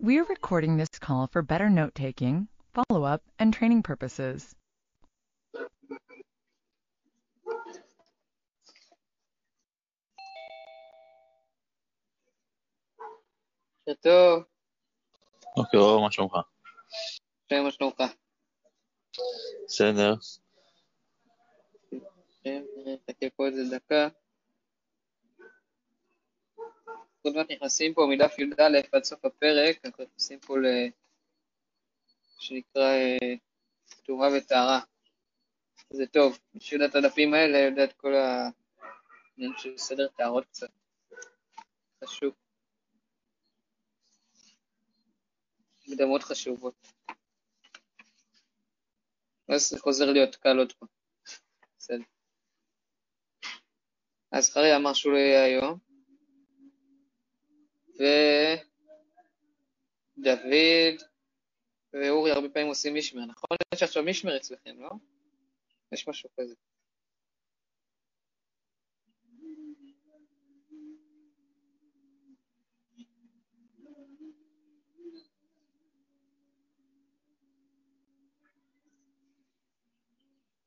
We are recording this call for better note-taking, follow-up, and training purposes. Hello. Okay, oh, macam ka. Saya macam ka. Saya dah. Saya tak kira kau עוד מעט נכנסים פה מדף י"א עד סוף הפרק, אנחנו נכנסים פה ל... שנקרא אה, טומאה וטהרה. זה טוב, שיודע את הדפים האלה יודע את כל העניין של סדר טהרות קצת. חשוב. מקדמות חשובות. ואז זה חוזר להיות קל עוד פעם. בסדר. אז זכריה אמר שהוא לא יהיה היום. ודוד ואורי הרבה פעמים עושים משמר, נכון? יש עכשיו משמר אצלכם, לא? יש משהו כזה.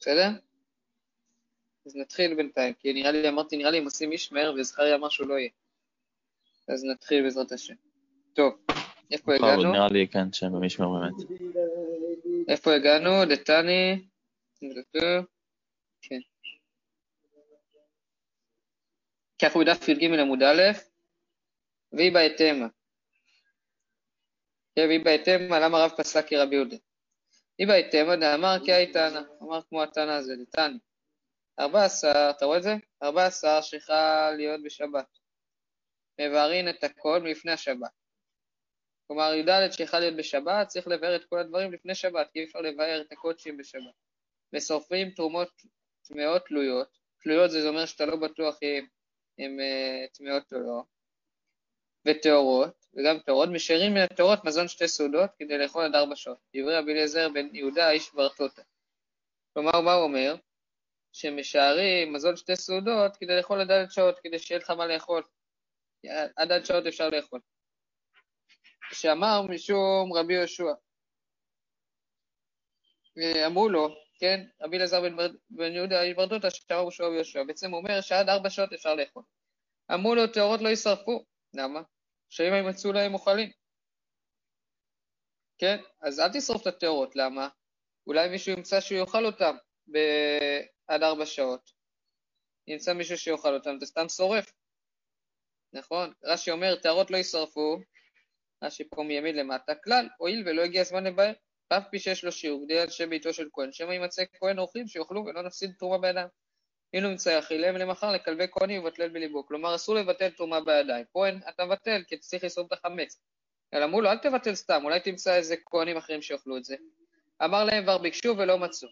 בסדר? אז נתחיל בינתיים, כי נראה לי, אמרתי, נראה לי הם עושים משמר, וזכריה אמר שהוא לא יהיה. אז נתחיל בעזרת השם. טוב, איפה בכבוד, הגענו? נראה לי כן שהם במשמר באמת. איפה הגענו? דתני? כן. כי אנחנו בדף י"ג עמוד א', והיא בהתאמה. כן, והיא בהתאמה, למה רב פסק כרבי יהודה? היא בהתאמה דאמר כי הייתנה, אמר כמו התנא הזה. ארבע עשר, אתה רואה את זה? ארבע עשר צריכה להיות בשבת. מבארין את הכל מלפני השבת. כלומר, י"ד שיכול להיות בשבת, צריך לבאר את כל הדברים לפני שבת, כי אי אפשר לבאר את הקודשים בשבת. ושורפים תרומות טמאות תלויות. תלויות זה אומר שאתה לא בטוח אם הן אה, טמאות או לא. וטהורות, וגם טהורות, משאירים מן הטהורות מזון שתי סעודות כדי לאכול עד ארבע שעות. דברי רבי אליעזר בן יהודה איש ברטוטה. כלומר, מה הוא אומר? שמשערים מזון שתי סעודות כדי לאכול עד ד' שעות, כדי שיהיה לך מה לאכול. עד עד שעות אפשר לאכול. שאמר משום רבי יהושע. אמרו לו, כן, רבי אלעזר בן, בן יהודה איש ברדותא, שאמר יהושע. בעצם הוא אומר שעד ארבע שעות אפשר לאכול. אמרו לו, טהורות לא יישרפו. למה? שאם הם ימצאו להם אוכלים. כן, אז אל תשרוף את הטהורות, למה? אולי מישהו ימצא שהוא יאכל אותם ב- עד ארבע שעות. ימצא מישהו שיאכל אותם, אתה סתם שורף. נכון? רש"י אומר, טהרות לא יישרפו, רש"י פה מימין למטה, כלל, הואיל ולא הגיע הזמן לבאר, אף פי שיש לו שיעור, כדי אנשי ביתו של כהן, שמא יימצא כהן אורחים שיאכלו ולא נפסיד תרומה בידיים. אם לא ימצא יאכילם למחר לכלבי כהנים ובטלל בליבו. כלומר, אסור לבטל תרומה בידיים. כהן, אתה מבטל, כי צריך לשרוף את החמץ. אלא אמרו לו, אל תבטל סתם, אולי תמצא איזה כהנים אחרים שיאכלו את זה. אמר להם, כבר ביקשו ולא מצאו.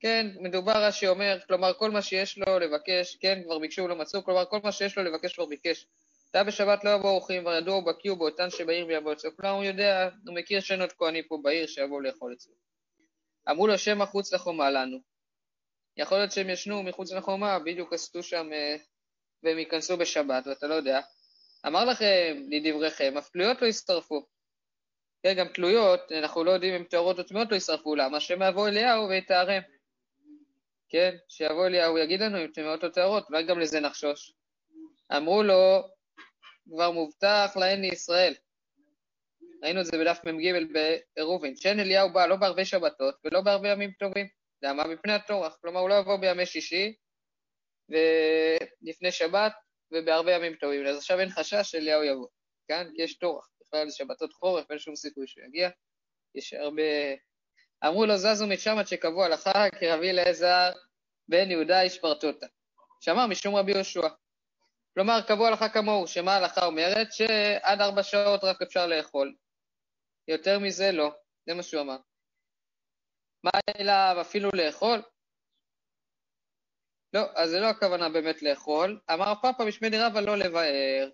כן, מדובר, רש"י אומר, כלומר, כל מה שיש לו לבקש, כן, כבר ביקשו ולא מצאו, כלומר, כל מה שיש לו לבקש כבר ביקש. אתה בשבת לא יבואו אורחים, כבר ידוע ובקיא הוא באותן שבעיר ויבוא אצלו. כלומר, הוא יודע, הוא מכיר שאין עוד כהנים פה בעיר שיבואו לאכול אצלו. אמרו לו, שמא חוץ לחומה לנו. יכול להיות שהם ישנו מחוץ לחומה, בדיוק עשו שם, אה, והם ייכנסו בשבת, ואתה לא יודע. אמר לכם, לדבריכם, אף תלויות לא ישרפו. כן, גם תלויות, אנחנו לא יודעים אם טהורות או טמאות לא ישרפו, למה? שמא יבוא אליהו ויטהרם. כן, שיבוא אליהו יגיד לנו אם טמאות או טהורות, אולי גם לזה נחשוש. אמרו לו, כבר מובטח להן לישראל. ראינו את זה בדף מ"ג בעירובין, שאין אליהו בא לא בערבי שבתות ולא בערבי ימים טובים. למה? מפני הטורח. כלומר, הוא לא יבוא בימי שישי ולפני שבת ובערבי ימים טובים. אז עכשיו אין חשש שאליהו יבוא, כן? כי יש טורח. בכלל שבתות חורף, אין שום סיכוי שהוא יגיע. יש הרבה... אמרו לו, זזו משם עד שקבעו הלכה, כי רבי אליעזר בן יהודה איש פרטוטה. שאמר משום רבי יהושע. כלומר, קבעו הלכה כמוהו, שמה ההלכה אומרת? שעד ארבע שעות רק אפשר לאכול. יותר מזה לא, זה מה שהוא אמר. מה אליו אפילו לאכול? לא, אז זה לא הכוונה באמת לאכול. אמר פאפה משמי רבא לא לבאר.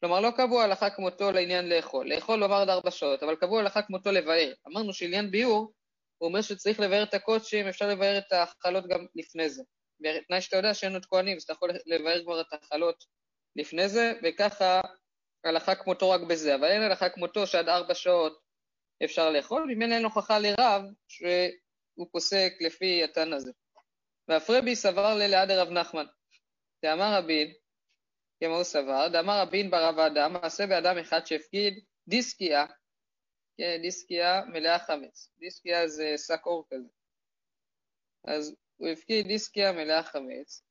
כלומר, לא קבעו הלכה כמותו לעניין לאכול. לאכול לומר עד ארבע שעות, אבל קבעו הלכה כמותו לבאר. אמרנו שעניין ביאור, הוא אומר שצריך לבאר את הקודשים, אפשר לבאר את ההחלות גם לפני זה. בתנאי שאתה יודע שאין עוד כהנים, אז אתה יכול לבאר כבר את ההחלות לפני זה, וככה הלכה כמותו רק בזה, אבל אין הלכה כמותו שעד ארבע שעות אפשר לאכול, ממילא אין הוכחה לרב שהוא פוסק לפי התן הזה. והפרבי סבר ללעד רב נחמן. דאמר רבין, כמו הוא סבר, דאמר רבין ברב האדם, מעשה באדם אחד שהפקיד דיסקיה, כן, דיסקיה מלאה חמץ. דיסקיה זה שק אור כזה. אז הוא הפקיד דיסקיה מלאה חמץ.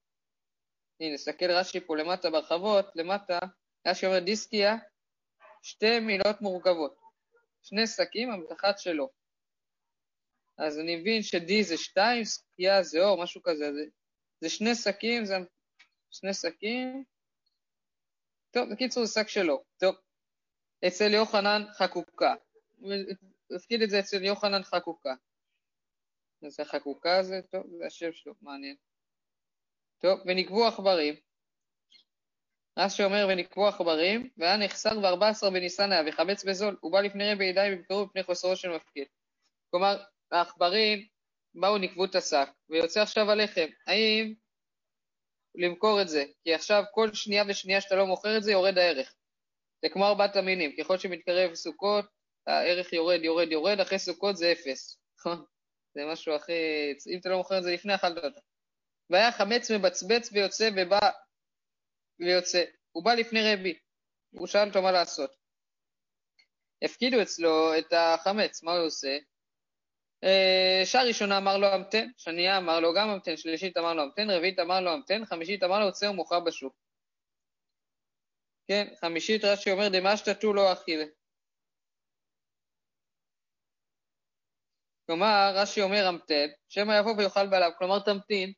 הנה, נסתכל רש"י פה למטה ברחבות, למטה, רש"י אומר דיסקיה, שתי מילות מורכבות. שני שקים, המתחת שלו. אז אני מבין שדי זה שתיים, סקייה זה אור, משהו כזה. זה, זה שני שקים, זה שני שקים. טוב, בקיצור זה שק שלו. טוב, אצל יוחנן חקוקה. הפקיד את זה אצל יוחנן חקוקה. זה חקוקה זה, טוב, זה השם שלו, מעניין. טוב, ונקבו עכברים. רש"י אומר ונקבו עכברים, והיה נחסר ב-14 בניסן היה וחמץ בזול, הוא בא לפני רבי ידיים ובקרו בפני חוסרו של מפקיד. כלומר, העכברים באו נקבו את השק, ויוצא עכשיו הלחם. האם למכור את זה? כי עכשיו כל שנייה ושנייה שאתה לא מוכר את זה יורד הערך. זה כמו ארבעת המינים, ככל שמתקרב סוכות, הערך יורד, יורד, יורד, אחרי סוכות זה אפס. זה משהו הכי... אם אתה לא מוכר את זה לפני, אכלת אותה. והיה חמץ מבצבץ ויוצא ובא ויוצא. הוא בא לפני רבי, הוא שאל אותו מה לעשות. הפקידו אצלו את החמץ, מה הוא עושה? אה, שעה ראשונה אמר לו המתן, שנייה אמר לו גם המתן, שלישית אמר לו המתן, רביעית אמר לו המתן, חמישית אמר לו יוצא ומוכר בשוק. כן, חמישית רש"י אומר דמשתתו לא אכילה. כלומר, רש"י אומר המתן, שמא יבוא ויאכל בעליו, כלומר תמתין.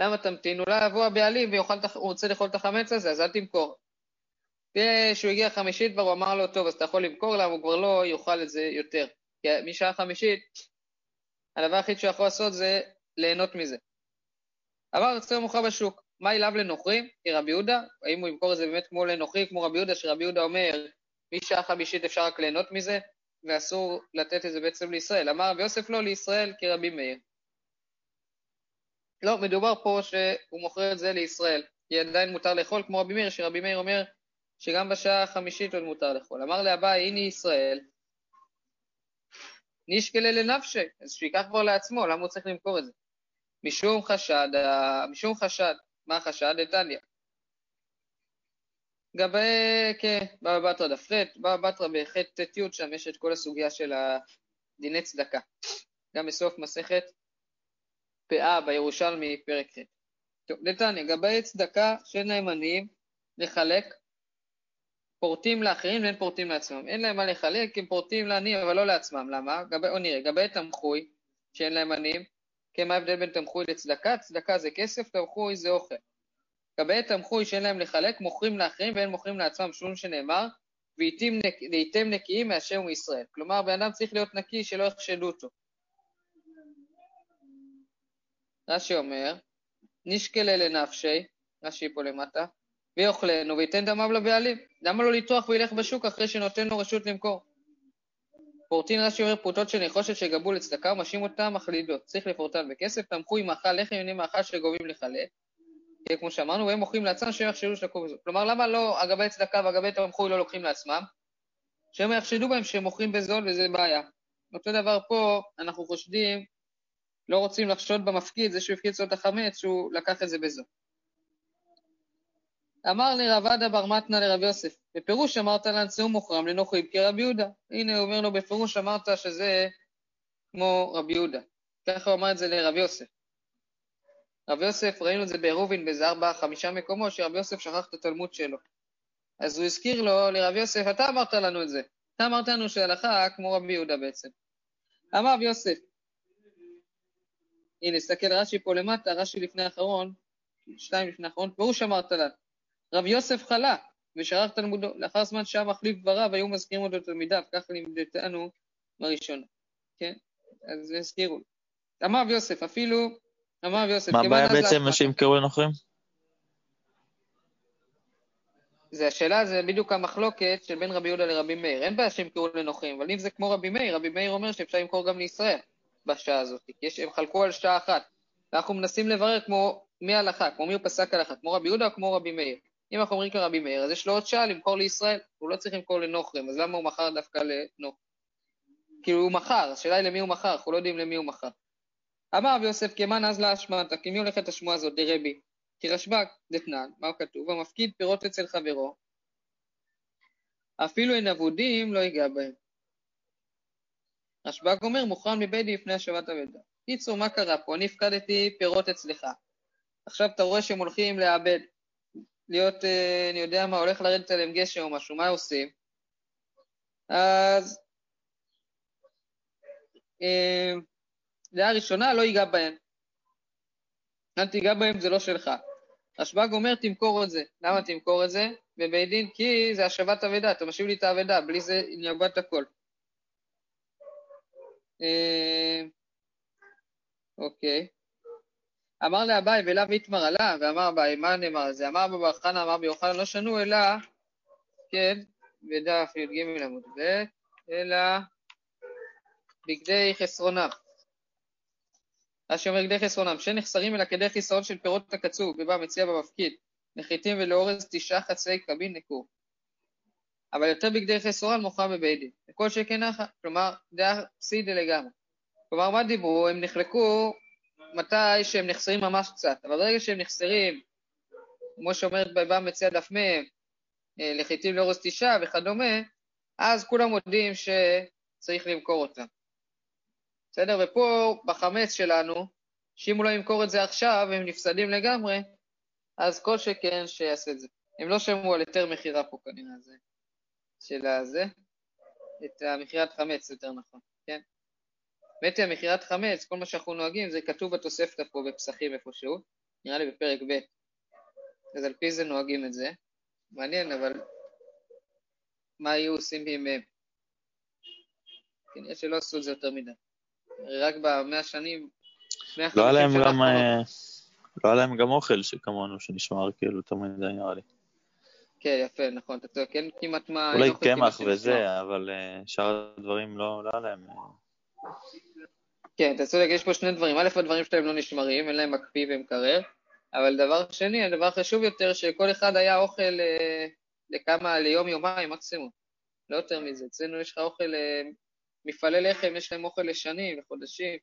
למה תמתין? אולי יבוא הבעלים והוא רוצה לאכול את החמץ הזה, אז אל תמכור. כשהוא הגיע חמישית כבר הוא אמר לו, טוב, אז אתה יכול למכור למה הוא כבר לא יאכל את זה יותר. כי משעה חמישית, הדבר היחיד שהוא יכול לעשות זה ליהנות מזה. אמר יוצא מוכר בשוק, מה אליו לנוכרים? כרבי יהודה? האם הוא ימכור את זה באמת כמו לנוכרי, כמו רבי יהודה, שרבי יהודה אומר, משעה חמישית אפשר רק ליהנות מזה? ואסור לתת את זה בעצם לישראל. אמר רבי יוסף לא לישראל כרבי מאיר. לא, מדובר פה שהוא מוכר את זה לישראל, כי עדיין מותר לאכול כמו רבי מאיר, שרבי מאיר אומר שגם בשעה החמישית עוד מותר לאכול. אמר לאביי, הנה ישראל, נשקלה לנפשי, אז שייקח כבר לעצמו, למה הוא צריך למכור את זה? משום חשד, משום חשד, מה החשד? דתניא. לגבי, כן, בבא בתרא דף ח', בבא בתרא בח' ט' שם יש את כל הסוגיה של דיני צדקה. גם בסוף מסכת פאה בירושלמי, פרק ח'. טוב, דתניא, לגבי צדקה שאין להם עניים לחלק, פורטים לאחרים ואין פורטים לעצמם. אין להם מה לחלק, הם פורטים לעניים, אבל לא לעצמם. למה? גבי, או נראה, לגבי תמחוי, שאין להם עניים, כן, מה ההבדל בין תמחוי לצדקה? צדקה זה כסף, תמחוי זה אוכל. לגבי תמחוי שאין להם לחלק, מוכרים לאחרים ואין מוכרים לעצמם, שום שנאמר, והייתם נקיים מהשם ומישראל. כלומר, בן אדם צריך להיות נקי, שלא יחשדו אותו. רש"י אומר, נשקלה לנפשי, רש"י פה למטה, ויאכלנו וייתן דמיו לבעלים. למה לא לטרוח וילך בשוק אחרי שנותן לו רשות למכור? פורטין רש"י אומר פרוטות של נחושת שגבו לצדקה ומשים אותם מחלידות. צריך לפורטן בכסף, תמכו עם מאכל לחם יונים מאכל שגובים לחלק. כמו שאמרנו, והם מוכרים לעצמם שהם יחשדו שלקו בזול. כלומר, למה לא אגבי צדקה ואגבי תמכוי לא לוקחים לעצמם? שהם יחשדו בהם שהם מוכרים בזול וזה בעיה. אותו דבר פה, אנחנו חושדים, לא רוצים לחשוד במפקיד, זה שהוא הפקיד אצלו את החמץ, שהוא לקח את זה בזול. אמר לרב עדה בר מתנה לרב יוסף, בפירוש אמרת לנשאו מוכרם לנוחים כרבי יהודה. הנה הוא אומר לו, בפירוש אמרת שזה כמו רבי יהודה. ככה הוא אמר את זה לרב יוסף. רב יוסף, ראינו את זה בעירובין באיזה ארבעה, חמישה מקומות, שרב יוסף שכח את התלמוד שלו. אז הוא הזכיר לו, לרב יוסף, אתה אמרת לנו את זה. אתה אמרת לנו שהלכה כמו רבי יהודה בעצם. אמר רב יוסף, הנה, נסתכל רש"י פה למטה, רש"י לפני האחרון, שתיים לפני האחרון, פירוש אמרת לנו. רב יוסף חלה, ושרח תלמודו, לאחר זמן שהיה מחליף דבריו, היו מזכירים אותו לתלמידיו, ככה לימדתנו בראשונה, כן? אז הזכירו. אמר רב יוסף, אפילו, אמר יוסף, מה הבעיה בעצם שימכרו לנוכרים? זה השאלה, זה בדיוק המחלוקת של בין רבי יהודה לרבי מאיר. אין בעיה שימכרו לנוכרים, אבל אם זה כמו רבי מאיר, רבי מאיר אומר שאפשר למכור גם לישראל בשעה הזאת, כי יש, הם חלקו על שעה אחת. ואנחנו מנסים לברר כמו מי הלכה, כמו מי הוא פסק הלכה, כמו רבי יהודה או כמו רבי מאיר. אם אנחנו אומרים כרבי מאיר, אז יש לו עוד שעה למכור לישראל, הוא לא צריך למכור לנוכרים, אז למה הוא מכר דווקא לנוכרים? כאילו הוא מכר, השאלה היא למי הוא מכר, אנחנו לא יודעים למי הוא מכר. אמר רבי יוסף כמן אז להשמטה, כי מי הולכת השמועה הזאת דרבי? כי רשב"ק דתנן, מה כתוב? המפקיד פירות אצל חברו, אפילו אין אבודים לא ייגע בהם. רשב"ק אומר, מוכרן מבית דין לפני השבת אבדה. קיצור, מה קרה פה? אני הפקדתי פירות אצלך. עכשיו אתה רואה שהם הולכים לאבד, להיות, אה, אני יודע מה, הולך לרדת עליהם גשם או משהו, מה עושים? אז אה, דעה ראשונה, לא ייגע בהם. אל תיגע בהם, זה לא שלך. רשב"ג אומר, תמכור את זה. למה תמכור את זה? בבית דין, כי זה השבת אבדה, אתה משיב לי את האבדה, בלי זה נאבד הכל. אה, אוקיי. אמר לאביי ואליו איתמר עלה, ואמר אביי, מה נאמר על זה? אמר בבר חנא, אמר ביוחנן, לא שנו אלא, כן, בדף י"ג עמוד ב', אלא בגדי חסרונם. רש"י אומר גדי חסרונם, שנחסרים אלא כדי חיסרון של פירות הקצוב, ובא מציע במפקיד, נחיתים ולאורז תשעה חצאי קבין נקור. אבל יותר בגדי חסרון מוכרם בבית דין. וכל שכן נחה, כלומר, דעה פסידה לגמרי. כלומר, מה דיברו? הם נחלקו מתי שהם נחסרים ממש קצת, אבל ברגע שהם נחסרים, כמו שאומרת בבא מציע דף מ', אה, לחיטים לאורז תשעה וכדומה, אז כולם יודעים שצריך למכור אותם. בסדר? ופה בחמץ שלנו, שאם הוא לא ימכור את זה עכשיו, הם נפסדים לגמרי, אז כל שכן שיעשה את זה. הם לא שמעו על היתר מכירה פה כנראה, זה של הזה, את המכירת חמץ יותר נכון, כן? באמת המכירת חמץ, כל מה שאנחנו נוהגים, זה כתוב בתוספתא פה בפסחים איפשהו, נראה לי בפרק ב', אז על פי זה נוהגים את זה. מעניין, אבל מה היו עושים בימיהם? כנראה שלא עשו את זה יותר מדי. רק במאה שנים, לא היה להם גם... אה, לא היה להם גם אוכל שכמונו, שנשמר כאילו תמיד נראה לי. כן, יפה, נכון, אתה צודק, אין כמעט מה... אולי קמח וזה, אבל אה, שאר הדברים לא, לא היה להם... אה. כן, אתה צודק, יש פה שני דברים. א', הדברים שלהם לא נשמרים, אין להם מקפיא ומקרר, אבל דבר שני, הדבר החשוב יותר, שכל אחד היה אוכל לכמה, ליום, יומיים מקסימום. לא יותר מזה. אצלנו יש לך אוכל, מפעלי לחם, יש להם אוכל לשנים, לחודשים,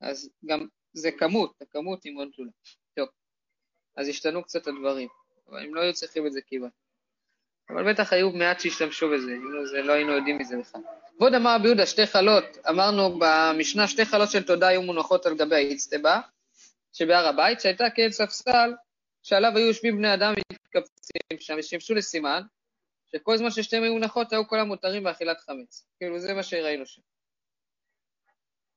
אז גם זה כמות, הכמות היא מאוד גדולה. טוב, אז השתנו קצת הדברים, אבל הם לא היו צריכים את זה כמעט. אבל בטח היו מעט שהשתמשו בזה, אם לא, זה, לא היינו יודעים מזה בכלל. כבוד אמר רבי יהודה, שתי חלות, אמרנו במשנה, שתי חלות של תודה היו מונחות על גבי האיצטבה שבהר הבית, שהייתה כאל ספסל שעליו היו יושבים בני אדם ומתקבצים שם, ושימשו לסימן, שכל זמן ששתיהן היו מונחות היו כל המותרים באכילת חמץ. כאילו, זה מה שראינו שם.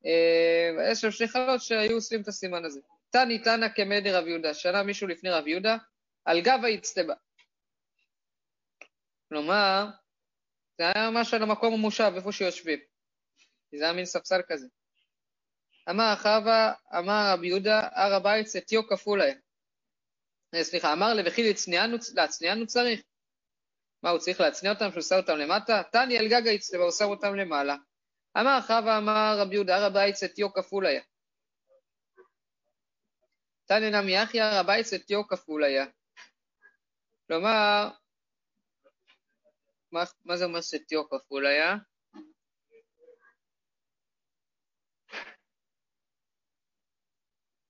אה, יש שם שתי חלות שהיו עושים את הסימן הזה. תני תנא כמדי רב יהודה, שנה מישהו לפני רב יהודה, על גב האצטבה. כלומר, זה היה ממש על המקום המושב, איפה שיושבים. זה היה מין ספסל כזה. אמר חווה, אמר רבי יהודה, הר הבית סטיו כפול היה. אה, סליחה, אמר לבכי להצניענו צריך. מה, הוא צריך להצניע אותם, שהוא שם אותם למטה? תני על גג האצטבה, הוא שם אותם למעלה. אמר חווה אמר רבי יהודה, הר הבית סטיו כפול היה. תניא נמי אחי הר הבית סטיו כפול היה. כלומר, מה, מה זה אומר סטיו כפול היה?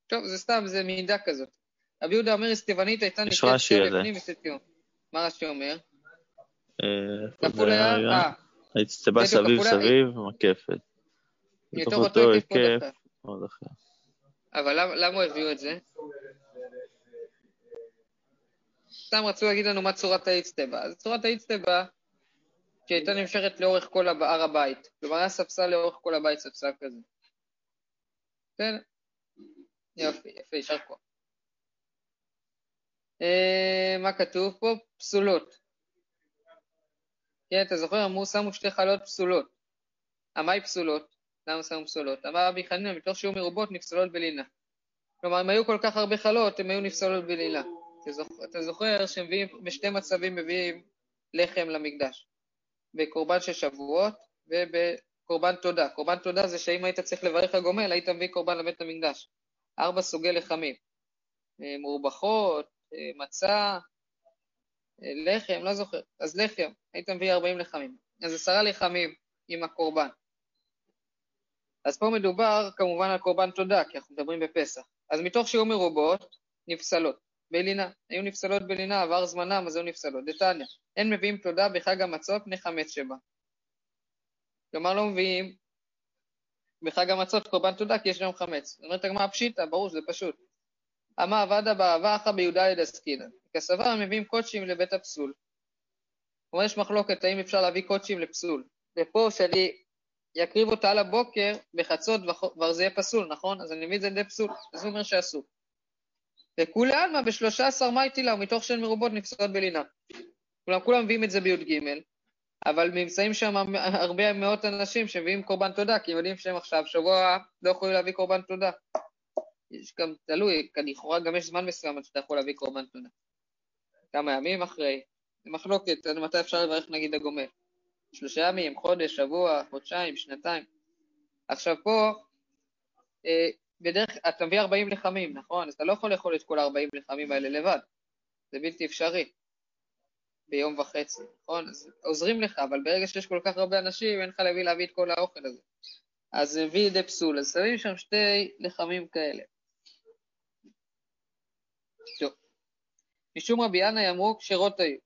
טוב, זה סתם, זה מידע כזאת. רבי יהודה אומר, אסטיבנית הייתה נקראת שתיו לפנים וסטיו. מה רש"י אומר? אה, כפול היה? אה. האצטבה סביב סביב, מקפת. מתוך אותו היקף עוד אחר. אבל למה הביאו את זה? סתם רצו להגיד לנו מה צורת האיצטבה. אז צורת האיצטבה, שהייתה נמשכת לאורך כל הר הבית. כלומר, היה ספסל לאורך כל הבית, ספסל כזה. כן? יופי, יפה, יישר כוח. אה, מה כתוב פה? פסולות. כן, אתה זוכר, אמרו, שמו שתי חלות פסולות. המאי פסולות? למה שמו פסולות? אמר רבי חנינא, מתוך שיעור מרובות נפסלות בלינה. כלומר, אם היו כל כך הרבה חלות, הן היו נפסלות בלינה. אתה זוכר שמביאים, בשתי מצבים מביאים לחם למקדש. בקורבן של שבועות ובקורבן תודה. קורבן תודה זה שאם היית צריך לברך הגומל, היית מביא קורבן לבית המקדש. ארבע סוגי לחמים. אה, מורבכות, אה, מצה, לחם, לא זוכר, אז לחם, היית מביא 40 לחמים. אז עשרה לחמים עם הקורבן. אז פה מדובר כמובן על קורבן תודה, כי אנחנו מדברים בפסח. אז מתוך שיעור מרובות, נפסלות. בלינה, היו נפסלות בלינה, עבר זמנם, אז היו נפסלות. דתניא, אין מביאים תודה בחג המצות פני חמץ שבה. כלומר, לא מביאים בחג המצות קורבן תודה, כי יש גם חמץ. זאת אומרת הגמרא פשיטא, ברור שזה פשוט. אמר עבדה באהבה אחא בי"ד עסקינן. כסבר מביאים קודשים לבית הפסול. כלומר, יש מחלוקת האם אפשר להביא קודשים לפסול. ופה שאני יקריב אותה על הבוקר, בחצות כבר זה יהיה פסול, נכון? אז אני מביא את זה לידי פסול, אז הוא אומר שאסור. וכולי עלמא בשלושה עשר מאי תילה, ומתוך שהן מרובות נפסלות בלינה. כולם, כולם מביאים את זה בי"ג, אבל נמצאים שם הרבה מאות אנשים שמביאים קורבן תודה, כי הם יודעים שהם עכשיו שבוע לא יכולים להביא קורבן תודה. יש גם, תלוי, לכאורה גם יש זמן מסוים שאתה יכול להביא קורבן תודה. כמה ימים אחרי, זה מחלוקת, עד מתי אפשר לברך נגיד הגומל. שלושה ימים, חודש, שבוע, חודשיים, שנתיים. עכשיו פה, אה, בדרך אתה מביא 40 לחמים, נכון? אז אתה לא יכול לאכול את כל ה-40 לחמים האלה לבד. זה בלתי אפשרי. ביום וחצי, נכון? אז עוזרים לך, אבל ברגע שיש כל כך הרבה אנשים, אין לך להביא להביא את כל האוכל הזה. אז מביא לידי פסול, אז שמים שם שתי לחמים כאלה. טוב. משום רבי ינאי אמרו כשרות היו.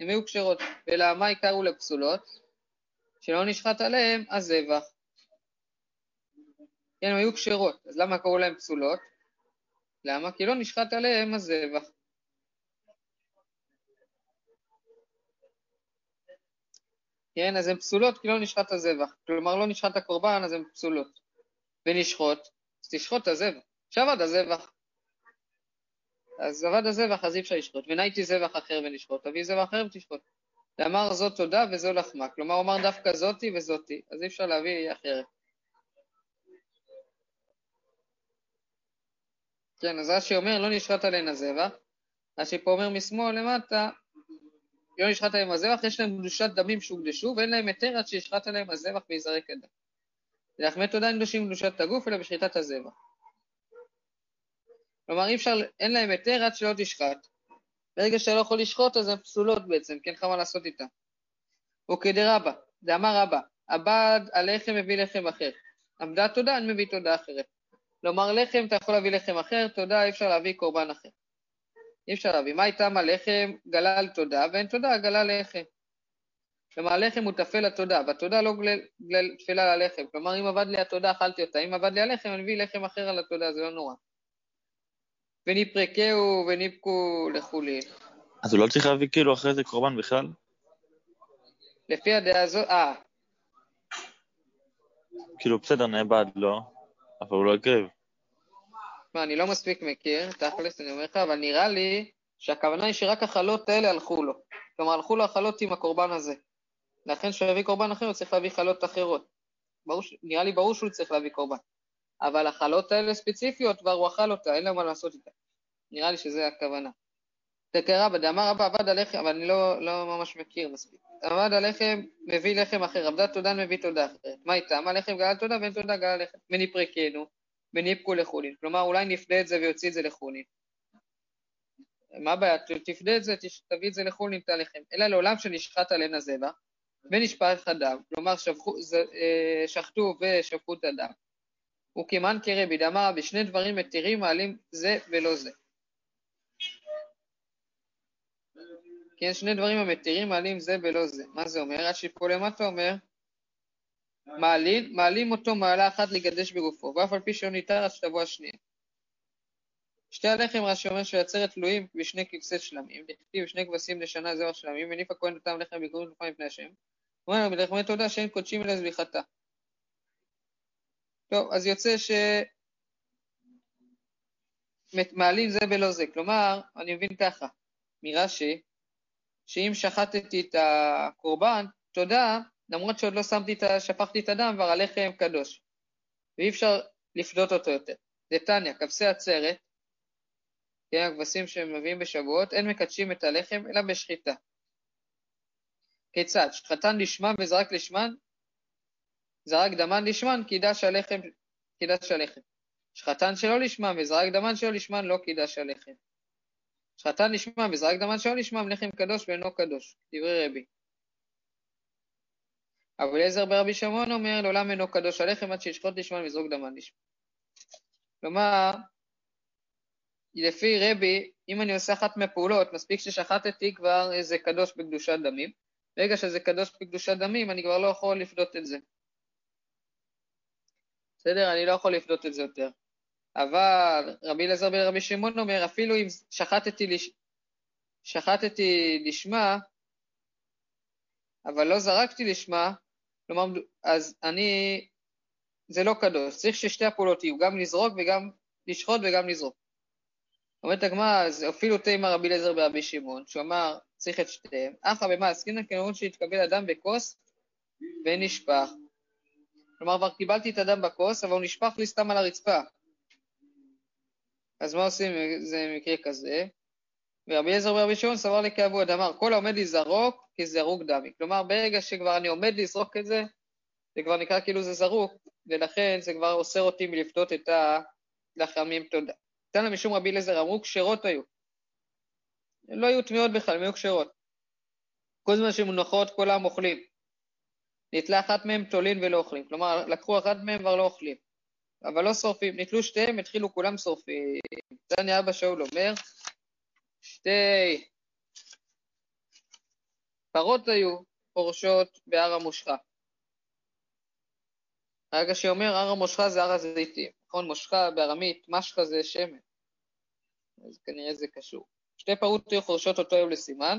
הם היו כשרות, ולמה עיקרו לפסולות? שלא נשחט עליהם הזבח. כן, הם היו כשרות, אז למה קראו להם פסולות? למה? כי לא נשחט עליהם הזבח. כן, אז הן פסולות כי לא נשחט הזבח. כלומר, לא נשחט הקורבן, אז הן פסולות. ונשחוט, אז תשחוט את הזבח. שעבד הזבח. אז עבד הזבח, אז אי אפשר לשחוט. ונהייתי זבח אחר ונשחוט, תביא זבח אחר ותשחוט. ואמר זאת תודה וזו לחמה. כלומר, הוא אמר דווקא זאתי וזאתי, אז אי אפשר להביא אחרת. כן, אז רש"י אומר, לא נשחט עליהן הזבח. רש"י פה אומר משמאל למטה, לא נשחט עליהם הזבח, יש להם קדושת דמים שהוקדשו, ואין להם היתר עד שישחט עליהם הזבח ויזרק הדם. לחמי תודה אין קדושים קדושת הגוף, אלא בשחיטת הזבח. כלומר, אי אפשר, אין להם היתר עד שלא תשחט. ברגע שאתה לא יכול לשחוט, אז הן פסולות בעצם, כי אין לך מה לעשות איתן. וכדרבא, דאמר רבא, עבד הלחם מביא לחם אחר. עבדה תודה, אני מביא תודה אחרת. כלומר, לחם אתה יכול להביא לחם אחר, תודה אי אפשר להביא קורבן אחר. אי אפשר להביא. מה איתם הלחם? גלל תודה, ואין תודה, גלל לחם. כלומר, הלחם הוא טפל לתודה, והתודה לא גלל תפלה ללחם. כלומר, אם עבד לי התודה, אכלתי אותה. אם עבד לי הלחם, אני מביא לחם אחר על התודה, זה לא נורא. וניפרקהו וניפקו לחולין. אז הוא לא צריך להביא כאילו אחרי זה קורבן בכלל? לפי הדעה הזו, אה. כאילו, בסדר, נאבד, לא? אבל הוא לא הקריב. מה, אני לא מספיק מכיר, תכלס, אני אומר לך, אבל נראה לי שהכוונה היא שרק החלות האלה הלכו לו. כלומר, הלכו לו החלות עם הקורבן הזה. לכן כשהוא יביא קורבן אחר, הוא צריך להביא חלות אחרות. ברור, נראה לי ברור שהוא צריך להביא קורבן. אבל החלות האלה ספציפיות, כבר הוא אכל אותה, אין לו מה לעשות איתה. נראה לי שזה הכוונה. תקרא בדאמר רבא עבד הלחם, אבל אני לא, לא ממש מכיר מספיק. עבד הלחם, מביא לחם אחר, עבדת תודה, מביא תודה אחרת. מה איתם? הלחם גלל תודה ואין תודה גלל לחם. ונפרקנו, וניפקו לחולין. כלומר, אולי נפדה את זה ויוציא את זה לחולין. מה הבעיה? תפדה את זה, תביא את זה לחולין, את הלחם. אלא לעולם שנשחט עליהן הזבח, ונשפך הדם. כלומר, אה, שחטו ושפכו את הדם. וכמען כרבי דאמר בשני דברים מתירים מעלים זה ולא זה. כן, שני דברים המתירים מעלים זה ולא זה. מה זה אומר? רש"י פה למטה אומר, מעלים, מעלים אותו מעלה אחת לגדש בגופו, ואף על פי שלא ניתר עד שתבוא השנייה. שתי הלחם רש"י אומר שיוצרת תלויים בשני כבשי שלמים, דכתיב שני כבשים לשנה זרע שלמים, מניף הכהן אותם לחם בגרות לפני מפני השם. אומר, מלחמי תודה שאין קודשים אלא זביחתה. טוב, אז יוצא ש... מעלים זה בלא זה. כלומר, אני מבין ככה, מרש"י, שאם שחטתי את הקורבן, תודה, למרות שעוד לא שמתי את ה... שפכתי את הדם, כבר הלחם קדוש. ואי אפשר לפדות אותו יותר. דתניא, כבשי עצרת, כן, הכבשים שהם מביאים בשבועות, אין מקדשים את הלחם אלא בשחיטה. כיצד? שחטן לשמן וזרק לשמן, זרק דמן לשמן, קידש הלחם, קידש הלחם. שחטן שלא לשמן וזרק דמן שלא לשמן, לא קידש הלחם. שחטא נשמע, וזרק דמן שלא נשמע, מלחם קדוש ואינו קדוש, דברי רבי. אבל אליעזר ברבי שמעון אומר, לעולם אינו קדוש הלחם עד שישחוט נשמע ויזרוק דמן נשמע. כלומר, לפי רבי, אם אני עושה אחת מהפעולות, מספיק ששחטתי כבר איזה קדוש בקדושת דמים. ברגע שזה קדוש בקדושת דמים, אני כבר לא יכול לפדות את זה. בסדר? אני לא יכול לפדות את זה יותר. אבל רבי אלעזר בן רבי שמעון אומר, אפילו אם שחטתי, לש... שחטתי לשמה, אבל לא זרקתי לשמה, כלומר, אז אני, זה לא קדוש. צריך ששתי הפעולות יהיו, גם לזרוק וגם לשחוט וגם לזרוק. אומרת הגמרא, אז אפילו תימא רבי אליעזר ברבי שמעון, שהוא אמר, צריך את שתיהם. אחא במה עסקינן כנראות שהתקבל אדם בכוס ונשפך. כלומר, כבר קיבלתי את הדם בכוס, אבל הוא נשפך לי סתם על הרצפה. אז מה עושים זה מקרה כזה? ורבי אליעזר ברבי שמעון סבר לכאבוד, אמר, כל העומד לזרוק כזרוק דמי. כלומר, ברגע שכבר אני עומד לזרוק את זה, זה כבר נקרא כאילו זה זרוק, ולכן זה כבר אוסר אותי מלפדות את הלחמים תודה. תנא משום רבי אליעזר אמרו כשרות היו. לא היו טמאות בכלל, הן היו כשרות. כל זמן שהן מונחות כל העם אוכלים. נתלה אחת מהן תולין ולא אוכלים. כלומר, לקחו אחת מהן כבר לא אוכלים. אבל לא שורפים. נתלו שתיהם, התחילו כולם שורפים. תניא אבא שאול אומר, שתי פרות היו פורשות בהר המושכה. הרגע שאומר הר המושכה זה הר הזיתים. נכון, מושכה בארמית, משכה זה שמן. אז כנראה זה קשור. שתי פרות היו חורשות אותו יום לסימן.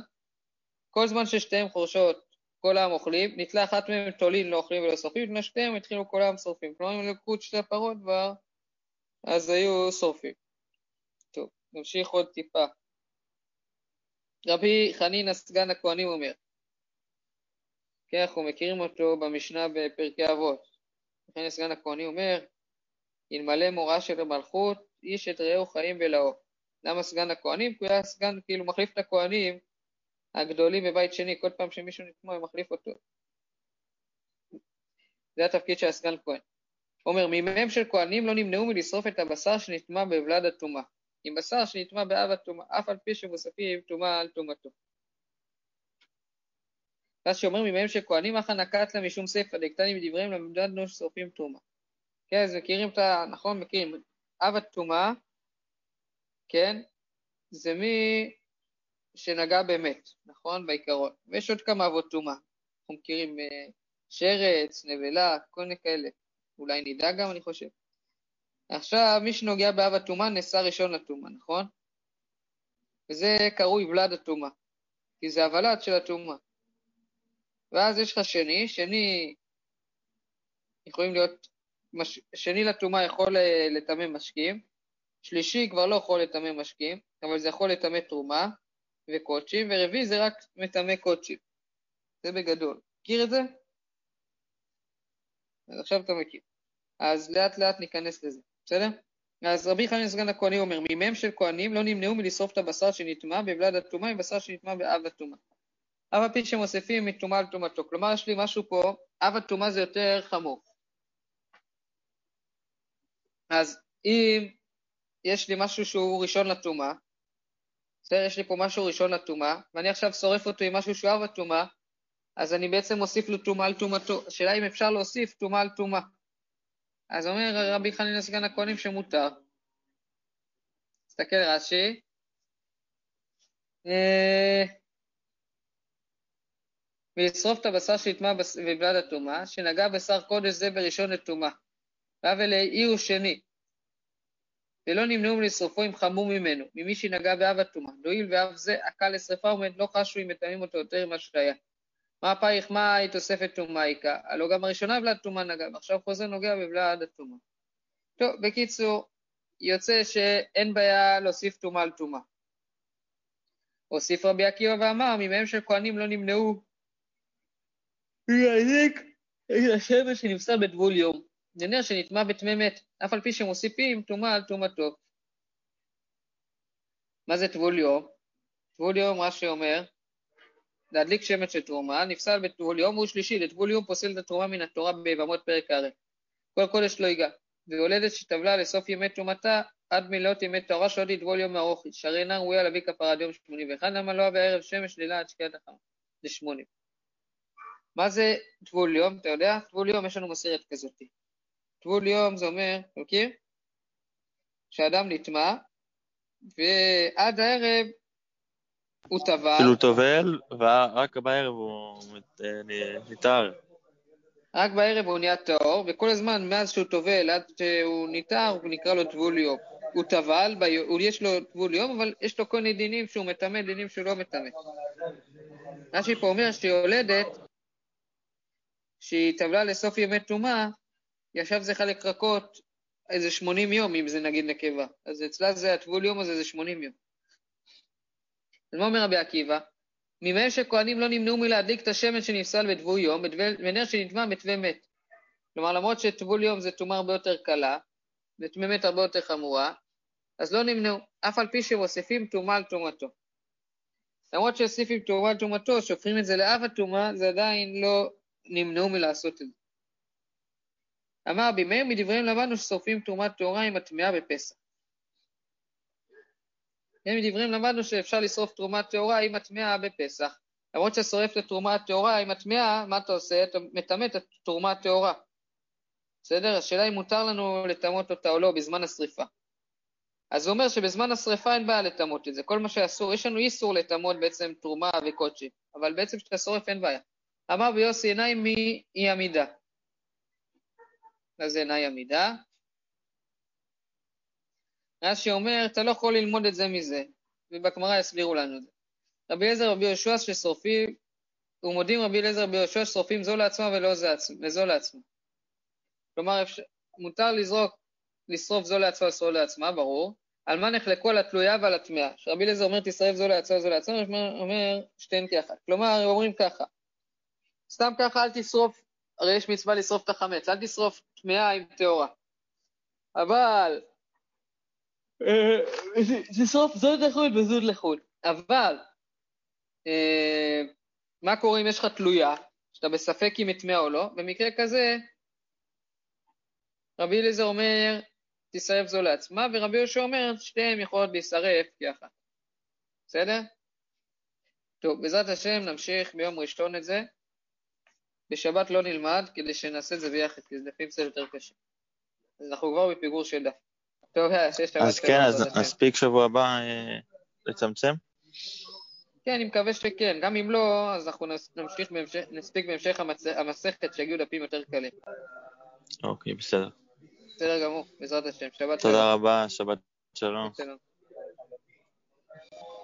כל זמן ששתיהן חורשות, כל העם אוכלים, נתלה אחת מהן תולין לא אוכלים ולא שורפים, לפני שתיהן התחילו כל העם שורפים. כלומר, אם לקחו את שתי הפרות כבר, אז היו שורפים. טוב, נמשיך עוד טיפה. רבי חנינא סגן הכהנים אומר, כן, אנחנו מכירים אותו במשנה בפרקי אבות. לכן סגן הכהנים אומר, אלמלא מוראה של המלכות, איש את רעהו חיים בלאו. למה סגן הכהנים? כי הוא היה סגן, כאילו מחליף את הכהנים הגדולים בבית שני, כל פעם שמישהו נטמע מחליף אותו. זה התפקיד של הסגן כהן. אומר, מימיהם של כהנים לא נמנעו מלשרוף את הבשר שנטמע בבלד הטומאה. עם בשר שנטמע באב הטומאה, אף על פי שמוספים טומאה על טומאתו. ואז שאומר מימיהם של כהנים, אך נקט לה משום ספר, דקטנים מדבריהם למדדנו ששורפים טומאה. כן, אז מכירים את ה... נכון, מכירים. אב הטומאה, כן, זה מי שנגע באמת, נכון? בעיקרון. ויש עוד כמה אבות טומאה. אנחנו מכירים אה, שרץ, נבלה, כל מיני כאלה. אולי נידה גם, אני חושב. עכשיו, מי שנוגע באב הטומאה נעשה ראשון לטומאה, נכון? וזה קרוי ולד הטומאה, כי זה הוולד של הטומאה. ואז יש לך שני, שני יכולים להיות מש... שני לטומאה יכול אה, לטמא משקים, שלישי כבר לא יכול לטמא משקים, אבל זה יכול לטמא תרומה וקודשים, ורביעי זה רק מטמא קודשים. זה בגדול. מכיר את זה? אז עכשיו אתה מכיר. אז לאט לאט ניכנס לזה, בסדר? אז רבי חנין סגן הכהנים אומר, מימיהם של כהנים לא נמנעו מלשרוף את הבשר שנטמע בבלד הטומאה עם בשר שנטמע באב הטומאה. אף על פי שמוסיפים מטומאה על טומאתו. כלומר, יש לי משהו פה, אב הטומאה זה יותר חמור. אז אם יש לי משהו שהוא ראשון לטומאה, בסדר, יש לי פה משהו ראשון לטומאה, ואני עכשיו שורף אותו עם משהו שהוא אב הטומאה, אז אני בעצם מוסיף לו טומאה על טומאתו. השאלה אם אפשר להוסיף טומאה על טומאה. אז אומר רבי חנינא סגן הכהנים שמותר. תסתכל רש"י. אה, ולשרוף את הבשר שהטמע בבלד הטומאה, שנגע בשר קודש זה בראשון לטומאה. ואב אלי אי הוא שני, ולא נמנעו מלשרפו אם חמור ממנו, ממי שנגע באב הטומאה. דואיל ואב זה עקה לשרפה ומת לא חשו אם מטמאים אותו יותר ממה שהיה. מה הפייך, מה היא תוספת טומאה איכה? הלא גם הראשונה בלד טומאה נגע, ועכשיו חוזר נוגע בבלד הטומאה. טוב, בקיצור, יוצא שאין בעיה להוסיף טומאה על טומאה. הוסיף רבי עקיבא ואמר, מימיהם של כהנים לא נמנעו להזיק את השמש שנפסל בטבול יום. זה נר שנטמע בטמא מת, אף על פי שמוסיפים טומאה על טומאתו. מה זה טבול יום? טבול יום, רש"י אומר, להדליק שמץ של תרומה, נפסל בטבול יום, הוא שלישי, לטבול יום פוסל את התרומה מן התורה ביבמות פרק ה'. כל קודש לא ייגע. והולדת שטבלה לסוף ימי טומאתה, עד מילות ימי תורה שעוד יטבול יום ארוך, שהרי אינה ראויה להביא כפרה עד יום שמונים ואחד, למה לא בערב שמש שלילה עד שקיעת החמה? זה שמונים. מה זה טבול יום, אתה יודע? טבול יום יש לנו מסורת כזאת. טבול יום זה אומר, אתה מכיר? שאדם נטמע, ועד הערב הוא טבל. כאילו טובל, ורק בערב הוא נטהר. רק בערב הוא נהיה טהור, וכל הזמן מאז שהוא טובל עד שהוא נטהר, הוא נקרא לו טבול יום. הוא טבל, יש לו טבול יום, אבל יש לו כל מיני דינים שהוא מטמא, דינים שהוא לא מטמא. רש"י פה אומר שיולדת, שהיא טבלה לסוף ימי טומאה, ישב זה חלק רכות איזה 80 יום, אם זה נגיד נקבה. אז אצלה זה הטבול יום הזה זה 80 יום. אז מה אומר רבי עקיבא? ממה שכהנים לא נמנעו מלהדליק את השמן שנפסל בטבול יום, ונר שנטמע בטווה מת. כלומר, למרות שטבול יום זה טומאה הרבה יותר קלה, וטמא מת הרבה יותר חמורה, אז לא נמנעו, אף על פי שמוסיפים טומאה על טומאתו. למרות שהוסיפים טומאה על טומאתו, שופכים את זה לאב הטומאה, זה עדיין לא נמנעו מלעשות את זה. אמר רבי מאיר, מדבריהם למדנו ששורפים תרומת טהורה עם הטמאה בפסח. כן, מדבריהם למדנו שאפשר לשרוף תרומת טהורה עם הטמאה בפסח. למרות ששורף את התרומה הטהורה עם הטמאה, מה אתה עושה? אתה מטמא את התרומה הטהורה. בסדר? השאלה אם מותר לנו לטמאות אותה או לא בזמן השריפה. אז הוא אומר שבזמן השריפה אין בעיה לטמאות את זה. כל מה שאסור, יש לנו איסור לטמאות בעצם תרומה וקודשי, אבל בעצם כשאתה שורף אין בעיה. אמר ביוסי עיניים מאי עמידה. מה זה עיני עמידה? רש"י אומר, אתה לא יכול ללמוד את זה מזה, ובגמרא יסבירו לנו את זה. רבי אליעזר רבי יהושע ששורפים, ומודים רבי אליעזר רבי יהושע ששורפים זו לעצמם ולא וזו לעצמם. כלומר, מותר לזרוק, לשרוף זו לעצמה ושרוף לעצמה, ברור. על מה נחלקו על התלויה ועל הטמאה. כשרבי אליעזר אומר תשרף זו לעצמה וזו לעצמה, אומר שתיהן כאחת. כלומר, אומרים ככה, סתם ככה אל תשרוף, הרי יש מצווה לשרוף את החמץ, אל תשרוף טמאה עם טהורה. אבל, תשרוף זאת לחוד וזאת לחוד. אבל, אה, מה קורה אם יש לך תלויה, שאתה בספק אם היא טמאה או לא? במקרה כזה, רבי אליעזר אומר, תשרף זו לעצמה, ורבי יהושע אומר, שתיהן יכולות להישרף כאחת. בסדר? טוב, בעזרת השם נמשיך ביום ראשון את זה. בשבת לא נלמד, כדי שנעשה את זה ביחד, כי זה לפעמים קצת יותר קשה. אז אנחנו כבר בפיגור של דף. טוב, שיש שבת אז כן, אז נספיק שבוע הבא אה, לצמצם? כן, אני מקווה שכן. גם אם לא, אז אנחנו נמשיך בהמשך, נספיק בהמשך המסכת שיגיעו דפים יותר קלים. אוקיי, בסדר. בסדר גמור, בעזרת השם. שבת שלום. תודה רבה, שבת שלום.